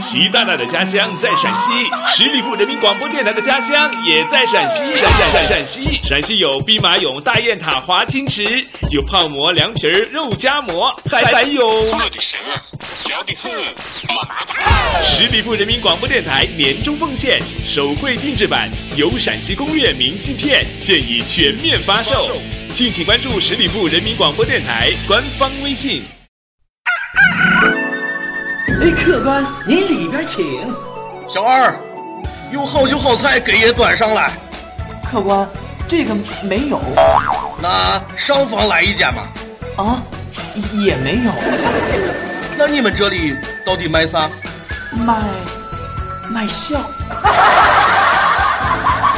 习大大的家乡在陕西，十里铺人民广播电台的家乡也在陕西。陕陕陕陕西，陕西有兵马俑、大雁塔、华清池，有泡馍、凉皮儿、肉夹馍，还还有。我的神啊，聊得很。十里铺人民广播电台年终奉献手绘定制版《由陕西攻略》明信片，现已全面发售，敬请关注十里铺人民广播电台官方微信。哎，客官，您里边请。小二，有好酒好菜给爷端上来。客官，这个没有。那上房来一间吧。啊，也没有。那你们这里到底卖啥？卖卖笑。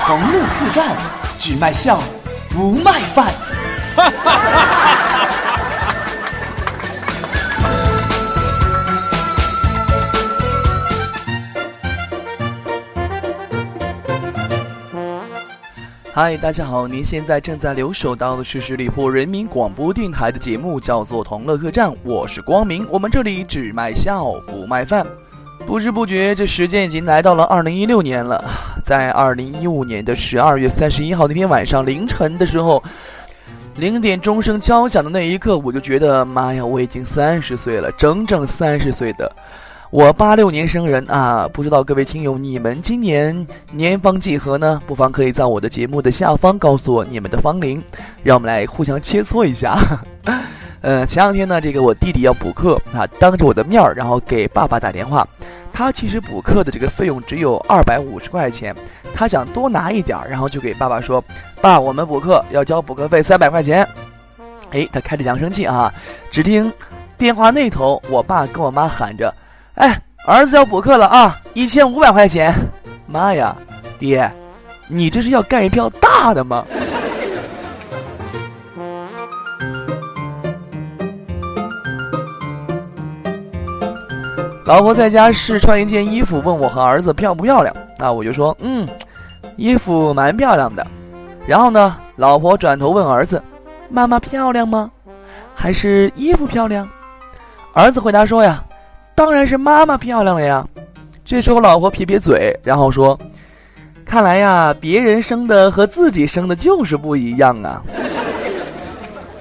横路客栈只卖笑，不卖饭。哈哈哈哈哈！嗨，大家好！您现在正在留守到的是十里铺人民广播电台的节目，叫做《同乐客栈》，我是光明。我们这里只卖笑，不卖饭。不知不觉，这时间已经来到了二零一六年了。在二零一五年的十二月三十一号那天晚上凌晨的时候，零点钟声敲响的那一刻，我就觉得，妈呀，我已经三十岁了，整整三十岁的。我八六年生人啊，不知道各位听友你们今年年方几何呢？不妨可以在我的节目的下方告诉我你们的芳龄，让我们来互相切磋一下。呃，前两天呢，这个我弟弟要补课啊，当着我的面儿，然后给爸爸打电话。他其实补课的这个费用只有二百五十块钱，他想多拿一点儿，然后就给爸爸说：“爸，我们补课要交补课费三百块钱。”哎，他开着扬声器啊，只听电话那头，我爸跟我妈喊着。哎，儿子要补课了啊！一千五百块钱，妈呀，爹，你这是要干一票大的吗？老婆在家试穿一件衣服，问我和儿子漂不漂亮？啊，我就说，嗯，衣服蛮漂亮的。然后呢，老婆转头问儿子：“妈妈漂亮吗？还是衣服漂亮？”儿子回答说：“呀。”当然是妈妈漂亮了呀！这时候老婆撇撇嘴，然后说：“看来呀，别人生的和自己生的就是不一样啊。”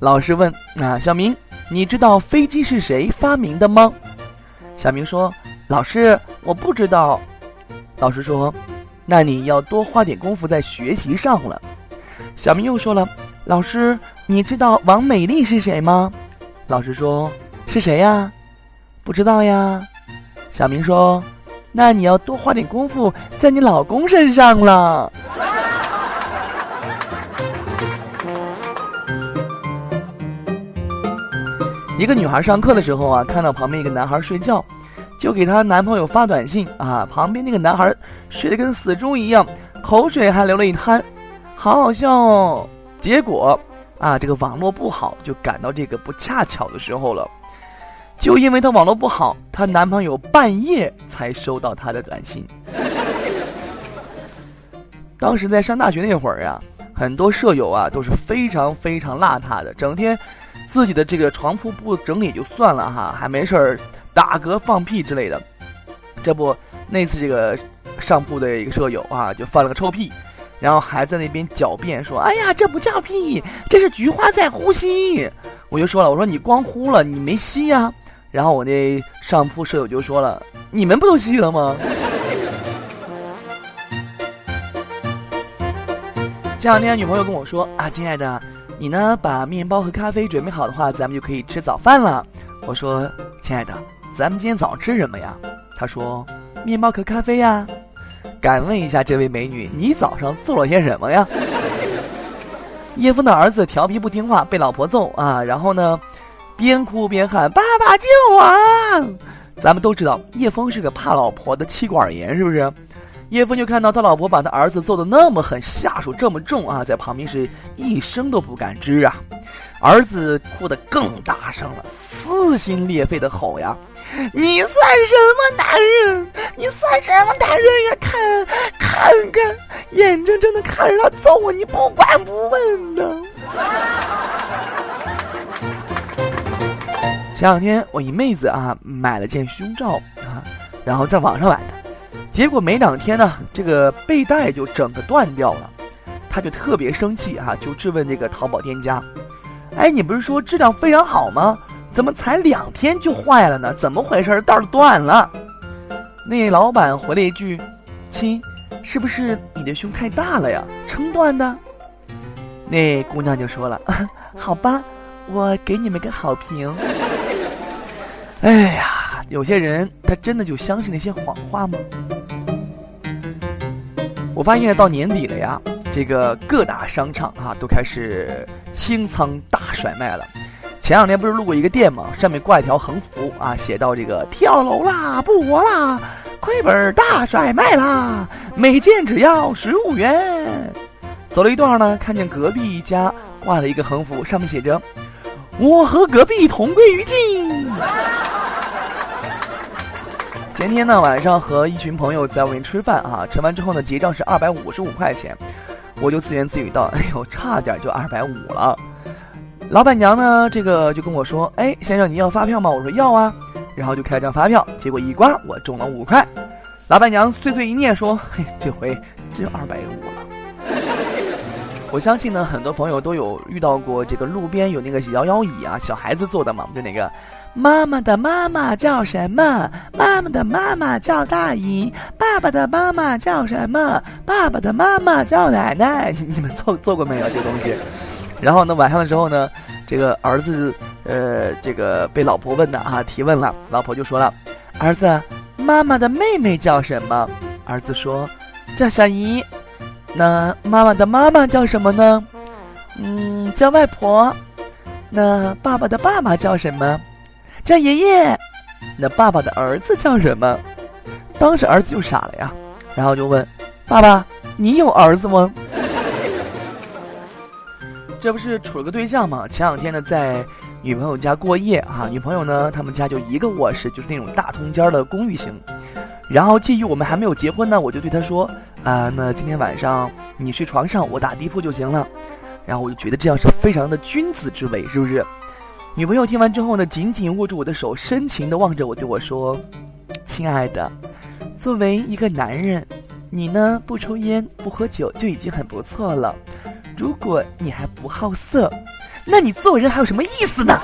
老师问：“啊，小明，你知道飞机是谁发明的吗？”小明说：“老师，我不知道。”老师说：“那你要多花点功夫在学习上了。”小明又说了：“老师，你知道王美丽是谁吗？”老师说：“是谁呀？”不知道呀，小明说：“那你要多花点功夫在你老公身上了。”一个女孩上课的时候啊，看到旁边一个男孩睡觉，就给她男朋友发短信啊。旁边那个男孩睡得跟死猪一样，口水还流了一滩，好好笑哦。结果啊，这个网络不好，就赶到这个不恰巧的时候了。就因为她网络不好，她男朋友半夜才收到她的短信。当时在上大学那会儿呀，很多舍友啊都是非常非常邋遢的，整天自己的这个床铺不整理就算了哈，还没事儿打嗝放屁之类的。这不，那次这个上铺的一个舍友啊，就放了个臭屁，然后还在那边狡辩说：“哎呀，这不叫屁，这是菊花在呼吸。”我就说了，我说你光呼了，你没吸呀。然后我那上铺舍友就说了：“你们不都吸了吗？”前两天女朋友跟我说：“啊，亲爱的，你呢把面包和咖啡准备好的话，咱们就可以吃早饭了。”我说：“亲爱的，咱们今天早上吃什么呀？”她说：“面包和咖啡呀。”敢问一下这位美女，你早上做了些什么呀？叶枫的儿子调皮不听话，被老婆揍啊，然后呢？边哭边喊：“爸爸救我！”咱们都知道叶枫是个怕老婆的妻管严，是不是？叶枫就看到他老婆把他儿子揍得那么狠，下手这么重啊，在旁边是一声都不敢吱啊。儿子哭得更大声了，撕心裂肺的吼呀：“你算什么男人？你算什么男人呀？看，看看，眼睁睁的看着他揍我，你不管不问的。”前两天我一妹子啊买了件胸罩啊，然后在网上买的，结果没两天呢，这个背带就整个断掉了，她就特别生气啊，就质问这个淘宝店家：“哎，你不是说质量非常好吗？怎么才两天就坏了呢？怎么回事？带断了？”那老板回了一句：“亲，是不是你的胸太大了呀？撑断的？”那姑娘就说了：“ 好吧，我给你们个好评。”哎呀，有些人他真的就相信那些谎话吗？我发现到年底了呀，这个各大商场啊都开始清仓大甩卖了。前两天不是路过一个店吗？上面挂一条横幅啊，写到这个跳楼啦，不活啦，亏本大甩卖啦，每件只要十五元。走了一段呢，看见隔壁一家挂了一个横幅，上面写着。我和隔壁同归于尽。前天呢晚上和一群朋友在外面吃饭啊，吃完之后呢结账是二百五十五块钱，我就自言自语道：“哎呦，差点就二百五了。”老板娘呢这个就跟我说：“哎，先生你要发票吗？”我说要啊，然后就开了张发票，结果一刮我中了五块。老板娘碎碎一念说：“嘿，这回真二百五。”我相信呢，很多朋友都有遇到过这个路边有那个摇摇椅啊，小孩子坐的嘛，就那个妈妈的妈妈叫什么？妈妈的妈妈叫大姨，爸爸的妈妈叫什么？爸爸的妈妈叫奶奶。你们坐坐过没有这东西？然后呢，晚上的时候呢，这个儿子呃，这个被老婆问的啊，提问了，老婆就说了：“儿子，妈妈的妹妹叫什么？”儿子说：“叫小姨。”那妈妈的妈妈叫什么呢？嗯，叫外婆。那爸爸的爸爸叫什么？叫爷爷。那爸爸的儿子叫什么？当时儿子就傻了呀，然后就问：“爸爸，你有儿子吗？” 这不是处了个对象吗？前两天呢，在女朋友家过夜啊。女朋友呢，他们家就一个卧室，就是那种大通间的公寓型。然后基于我们还没有结婚呢，我就对他说。啊，那今天晚上你睡床上，我打地铺就行了。然后我就觉得这样是非常的君子之为，是不是？女朋友听完之后呢，紧紧握住我的手，深情的望着我，对我说：“亲爱的，作为一个男人，你呢不抽烟不喝酒就已经很不错了。如果你还不好色，那你做人还有什么意思呢？”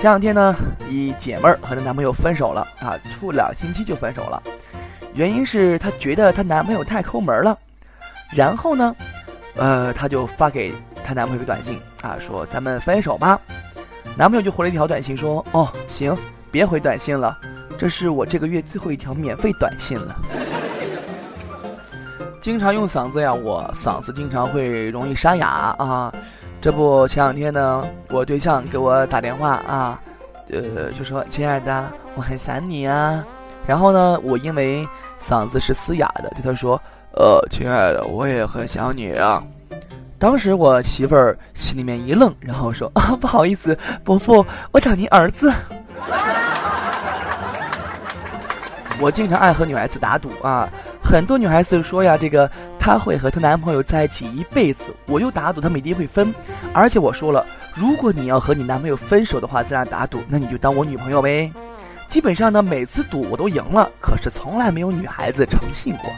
前两天呢，一姐妹儿和她男朋友分手了啊，处两星期就分手了，原因是她觉得她男朋友太抠门了。然后呢，呃，她就发给她男朋友短信啊，说咱们分手吧。男朋友就回了一条短信说：“哦，行，别回短信了，这是我这个月最后一条免费短信了。”经常用嗓子呀，我嗓子经常会容易沙哑啊。这不，前两天呢，我对象给我打电话啊，呃，就说：“亲爱的，我很想你啊。”然后呢，我因为嗓子是嘶哑的，对他说：“呃，亲爱的，我也很想你啊。”当时我媳妇儿心里面一愣，然后说：“啊，不好意思，伯父，我找您儿子。”我经常爱和女孩子打赌啊，很多女孩子说呀，这个她会和她男朋友在一起一辈子，我就打赌他们一定会分，而且我说了，如果你要和你男朋友分手的话，咱俩打赌，那你就当我女朋友呗。基本上呢，每次赌我都赢了，可是从来没有女孩子诚信过。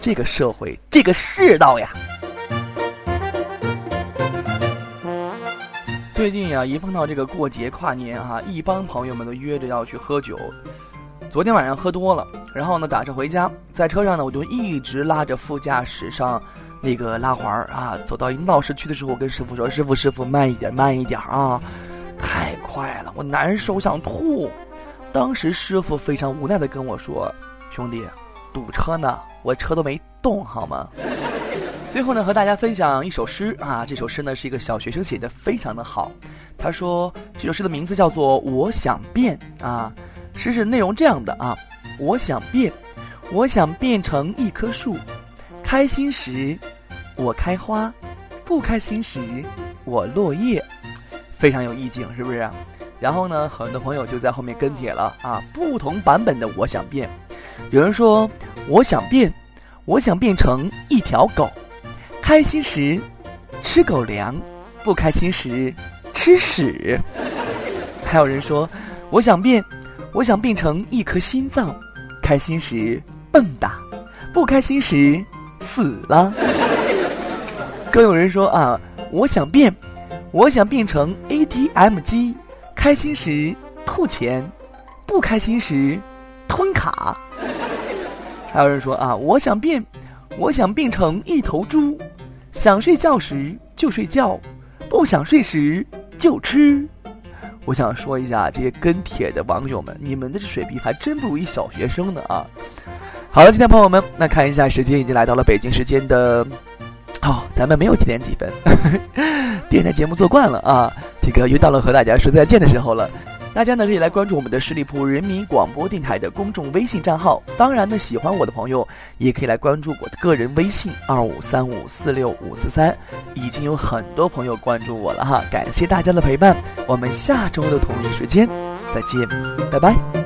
这个社会，这个世道呀。最近呀，一碰到这个过节跨年啊，一帮朋友们都约着要去喝酒。昨天晚上喝多了，然后呢打车回家，在车上呢我就一直拉着副驾驶上那个拉环儿啊，走到一闹市区的时候，我跟师傅说：“师傅，师傅，慢一点，慢一点啊，太快了，我难受想吐。”当时师傅非常无奈的跟我说：“兄弟，堵车呢，我车都没动，好吗？”最后呢和大家分享一首诗啊，这首诗呢是一个小学生写的，非常的好。他说这首诗的名字叫做《我想变》啊。诗是内容这样的啊，我想变，我想变成一棵树，开心时我开花，不开心时我落叶，非常有意境，是不是？然后呢，很多朋友就在后面跟帖了啊，不同版本的我想变。有人说我想变，我想变成一条狗，开心时吃狗粮，不开心时吃屎。还有人说，我想变，我想变成一颗心脏，开心时蹦跶，不开心时死了。更有人说啊，我想变，我想变成 ATM 机，开心时吐钱，不开心时吞卡。还有人说啊，我想变，我想变成一头猪，想睡觉时就睡觉，不想睡时就吃。我想说一下这些跟帖的网友们，你们的水平还真不如一小学生呢啊！好了，今天朋友们，那看一下时间，已经来到了北京时间的，哦，咱们没有几点几分，电台节目做惯了啊，这个又到了和大家说再见的时候了。大家呢可以来关注我们的十里铺人民广播电台的公众微信账号。当然呢，喜欢我的朋友也可以来关注我的个人微信二五三五四六五四三。已经有很多朋友关注我了哈，感谢大家的陪伴。我们下周的同一时间再见，拜拜。